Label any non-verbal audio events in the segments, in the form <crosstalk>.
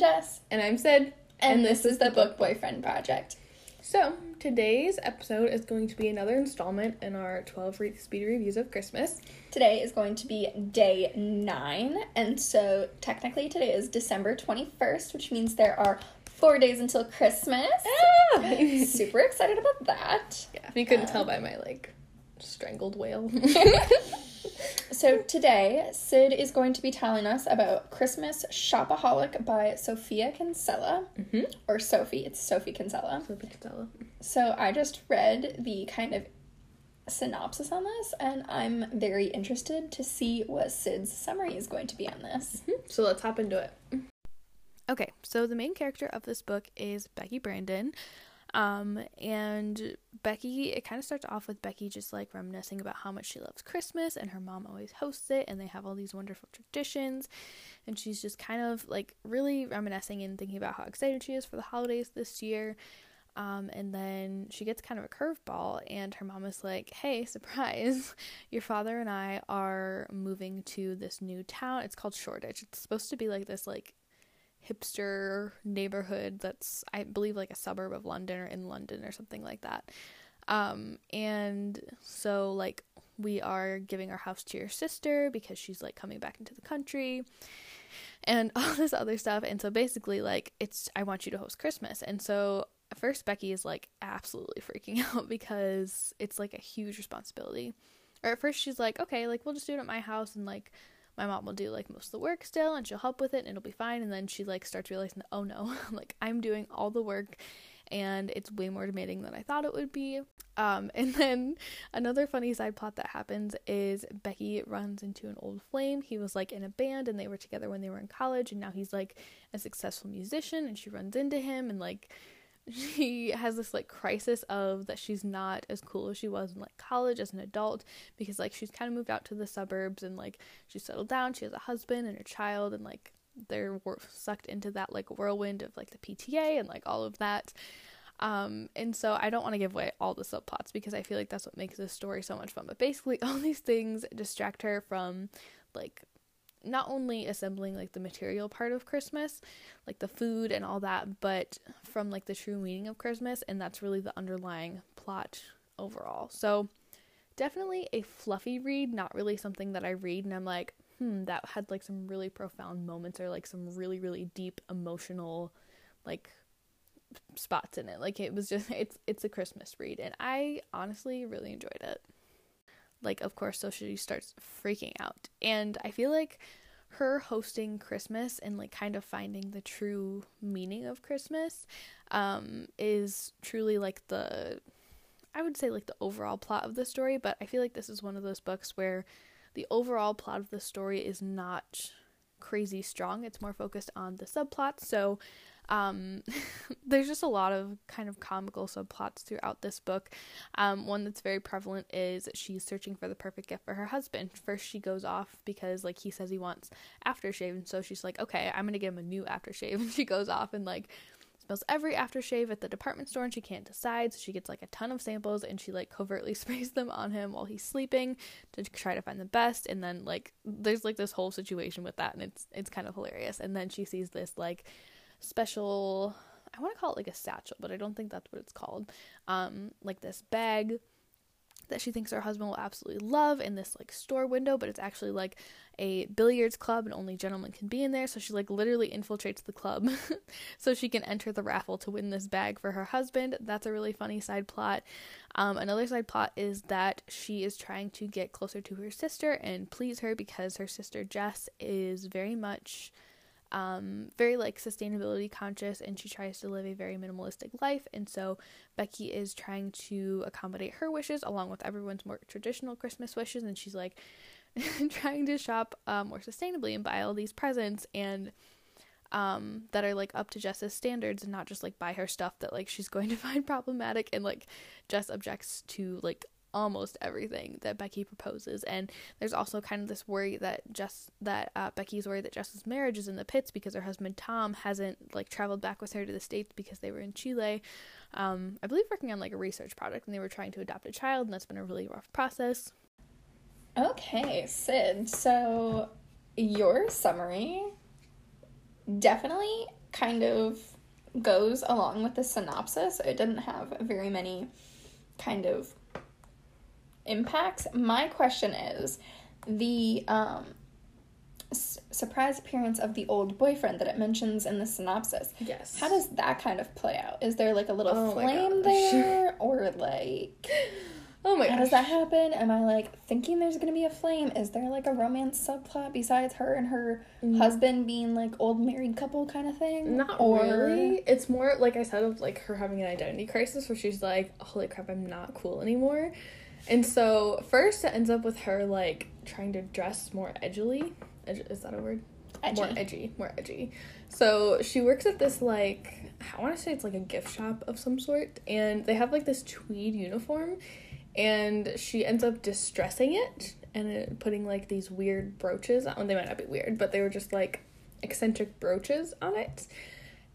Jess. And I'm Syd. And, this is the Book Boyfriend Project. So, today's episode is going to be another installment in our 12 re- speed reviews of Christmas. Today is going to be day nine, and so technically today is December 21st, which means there are four days until Christmas. Ah! <laughs> Super excited about that. Yeah, if you couldn't tell by my like strangled whale. <laughs> <laughs> So today, Syd is going to be telling us about Christmas Shopaholic by Sophia Kinsella. Mhm. Or Sophie, it's Sophie Kinsella. Sophie Kinsella. So I just read the kind of synopsis on this, and I'm very interested to see what Syd's summary is going to be on this. So let's hop into it. Okay, so the main character of this book is Becky Brandon. Um, and Becky, it kind of starts off with Becky just like reminiscing about how much she loves Christmas and her mom always hosts it and they have all these wonderful traditions. And she's just kind of like really reminiscing and thinking about how excited she is for the holidays this year. Um, and then she gets kind of a curveball, and her mom is like, Hey, <laughs> surprise, your father and I are moving to this new town. It's called Shoreditch. It's supposed to be like this, like, hipster neighborhood that's I believe like a suburb of London or in London or something like that. Um and so like we are giving our house to your sister because she's like coming back into the country and <laughs> all this other stuff and so basically like it's I want you to host Christmas. And so at first Becky is like absolutely freaking <laughs> out because it's like a huge responsibility. Or at first she's like, okay, like we'll just do it at my house and like my mom will do like most of the work still and she'll help with it and it'll be fine and then she like starts realizing oh no <laughs> like i'm doing all the work and it's way more demanding than i thought it would be. Um <laughs> and then another funny side plot that happens is becky runs into an old flame. He was like in a band and they were together when they were in college and now he's like a successful musician and she runs into him and like she has this like crisis of that she's not as cool as she was in like college as an adult because like she's kind of moved out to the suburbs and like she's settled down she has a husband and a child and like they're sucked into that like whirlwind of like the PTA and like all of that. Um and so I don't want to give away all the subplots because I feel like that's what makes this story so much fun but basically <laughs> all these things distract her from like not only assembling like the material part of Christmas, like the food and all that, but from like the true meaning of Christmas, and that's really the underlying plot overall. So, definitely a fluffy read, not really something that I read and I'm like, hmm, that had like some really profound moments or like some really, really deep emotional like spots in it. Like it was just <laughs> it's it's a Christmas read and I honestly really enjoyed it like of course so she starts freaking out. And i feel like her hosting christmas and like kind of finding the true meaning of christmas um is truly like the i would say like the overall plot of the story. But i feel like this is one of those books where the overall plot of the story is not crazy strong. It's more focused on the subplots so um, <laughs> there's just a lot of kind of comical subplots throughout this book. Um, one that's very prevalent is she's searching for the perfect gift for her husband. First, she goes off because like he says he wants aftershave, and so she's like, okay, I'm gonna get him a new aftershave, <laughs> and she goes off and like smells every aftershave at the department store and she can't decide so she gets like a ton of samples and she like covertly <laughs> sprays them on him while he's sleeping to try to find the best and then like there's like this whole situation with that and it's it's kind of hilarious and then she sees this like special I want to call it like a satchel, but I don't think that's what it's called. Um, like this bag that she thinks her husband will absolutely love in this like store window, but it's actually like a billiards club and only gentlemen can be in there. So she like literally infiltrates the club <laughs> so she can enter the raffle to win this bag for her husband. That's a really funny side plot. Um, another side plot is that she is trying to get closer to her sister and please her because her sister Jess is very much um, very like sustainability conscious and she tries to live a very minimalistic life and so becky is trying to accommodate her wishes along with everyone's more traditional christmas wishes and she's like <laughs> trying to shop uh, more sustainably and buy all these presents and um, that are like up to Jess's standards and not just like buy her stuff that like she's going to <laughs> find problematic and like Jess objects to like almost everything that Becky proposes. And there's also kind of this worry that Jess that uh, Becky's worried that Jess's marriage is in the pits because her husband Tom hasn't like traveled back with her to the states because they were in Chile. Um, I believe working on like a research project and they were trying to adopt a child, and that's been a really rough process. Okay, Syd. So your summary definitely kind of goes along with the synopsis. It didn't have very many kind of impacts. My question is the um, s- surprise appearance of the old boyfriend that it mentions in the synopsis. Yes. How does that kind of play out? Is there like a little Oh flame there, or like <laughs> Oh my how gosh. does that happen? Am I like thinking there's gonna be a flame? Is there like a romance subplot besides her and her husband being like old married couple kind of thing? Mm. Not or really. It's more like I said of like her having an identity crisis where she's like, "Holy crap, I'm not cool anymore." And so first it ends up with her like trying to dress more edgily. Is that a word? edgy. More edgy, more edgy. So she works at this like I want to say it's like a gift shop of some sort, and they have like this tweed uniform, and she ends up distressing it and it, putting like these weird brooches on. They might not be weird, but they were just like eccentric brooches on it.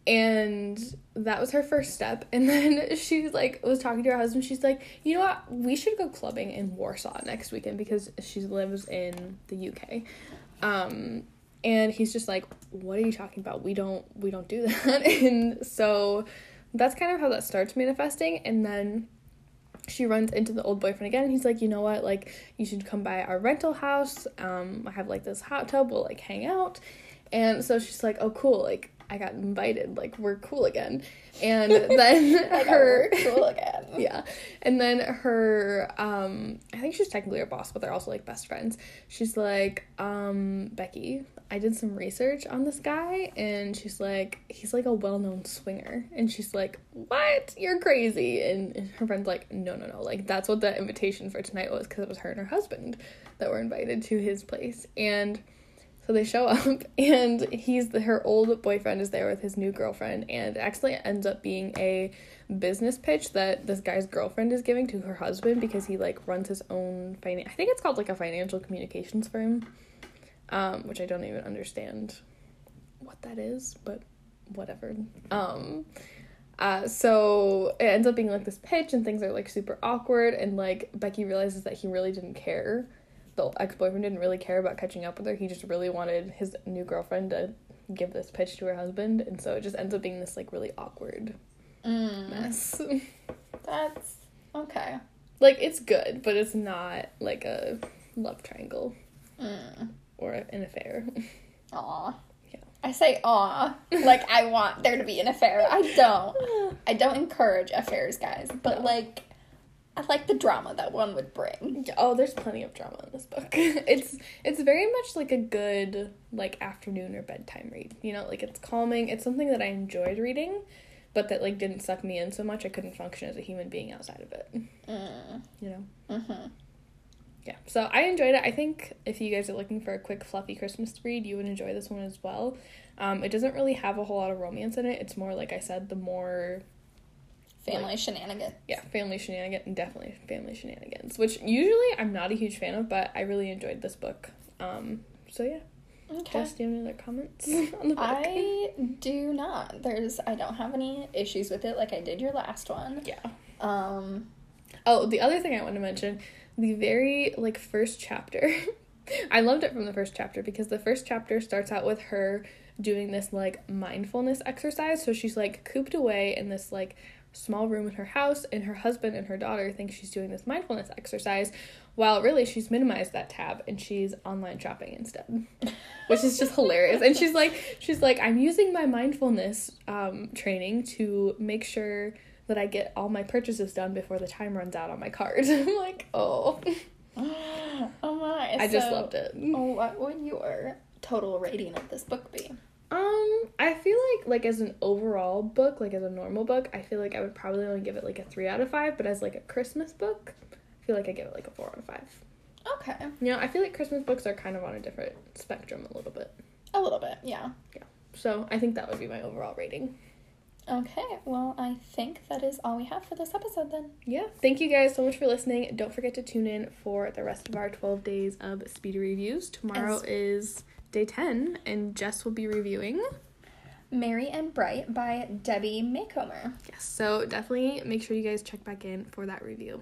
And that was her first step. <laughs> And then she like was talking to her husband. She's like, you know what? We should go clubbing in Warsaw next weekend because she lives in the UK. Um, and he's just like, what are you talking about? We don't we don't do <laughs> that. and so that's kind of how that starts manifesting. And then she runs into the old boyfriend again and he's like you know what like you should come by our rental house um i have like this hot tub we'll like hang out and so she's like oh cool like i got invited like we're cool again. And <laughs> then her cool again. <laughs> yeah. And then her um i think she's technically her boss but they're also like best friends. She's like um becky i did some research on this guy and she's like he's like a well-known swinger. And she's like what? You're crazy. And, and her friend's like no no no. Like that's what the invitation for tonight was because it was her and her husband that were invited to his place. And so they show up, <laughs> and he's the, her old boyfriend is there with his new girlfriend, and it actually ends up being a business pitch that this guy's girlfriend is giving to her husband because he like runs his own finan- I think it's called like a financial communications firm, um, which I don't even understand what that is, but whatever. Um, uh, so it ends up being like this pitch, and things are like super awkward, and like Becky realizes that he really didn't care the ex boyfriend didn't really care about catching up with her. He just really wanted his new girlfriend to give this pitch to her husband, and so it just ends up being this like really awkward Mm, mess. that's okay. like it's good, but it's not like a love triangle Mm. or an affair. Aw. Yeah. I say aw, like I want there to be an affair. I don't. <laughs> I don't encourage affairs, guys. But No. like, I like the drama that one would bring. oh, there's plenty of drama in this book. <laughs> it's it's very much like a good like afternoon or bedtime read. You know, like it's calming. It's something that I enjoyed reading, but that like didn't suck me in so much I couldn't function as a human being outside of it. Mm. You know. Mm-hmm. Yeah, so I enjoyed it. I think if you guys are looking for a quick, fluffy Christmas read, you would enjoy this one as well. Um, it doesn't really have a whole lot of romance in it. It's more, like I said, the more, Family shenanigans. yeah, family shenanigans, and definitely family shenanigans, which usually I'm not a huge fan of, but I really enjoyed this book. Um, so yeah, Okay. Jess, do you have any other comments <laughs> on the book? I do not. There's. I don't have any issues with it, like I did your last one. Yeah. Um. Oh, the other thing I want to mention, the very like first chapter. <laughs> I loved it from the first chapter because the first chapter starts out with her doing this like mindfulness exercise. So she's like cooped away in this like small room in her house and her husband and her daughter think she's doing this mindfulness exercise while really she's minimized that tab and she's online shopping instead <laughs> which is just hilarious and she's like she's like i'm using my mindfulness um, training to make sure that i get all my purchases done before the time runs out on my card <laughs> i'm like oh <gasps> oh my! i just so- loved it What would your total rating of this book be? um i feel like as an overall book like as a normal book i feel like i would probably only give it like a three out of five but as like a christmas book i feel like i give it like a four out of five. Okay, you know i feel like christmas books are kind of on a different spectrum a little bit. A little bit, yeah. yeah. so i think that would be my overall rating. Okay, well, I think that is all we have for this episode then. yeah. Thank you guys so much for listening. Don't forget to tune in for the rest of our 12 days of speedy reviews. Tomorrow As- is day 10 and jess will be reviewing Merry and Bright by Debbie Macomber. yes so definitely make sure you guys check back in for that review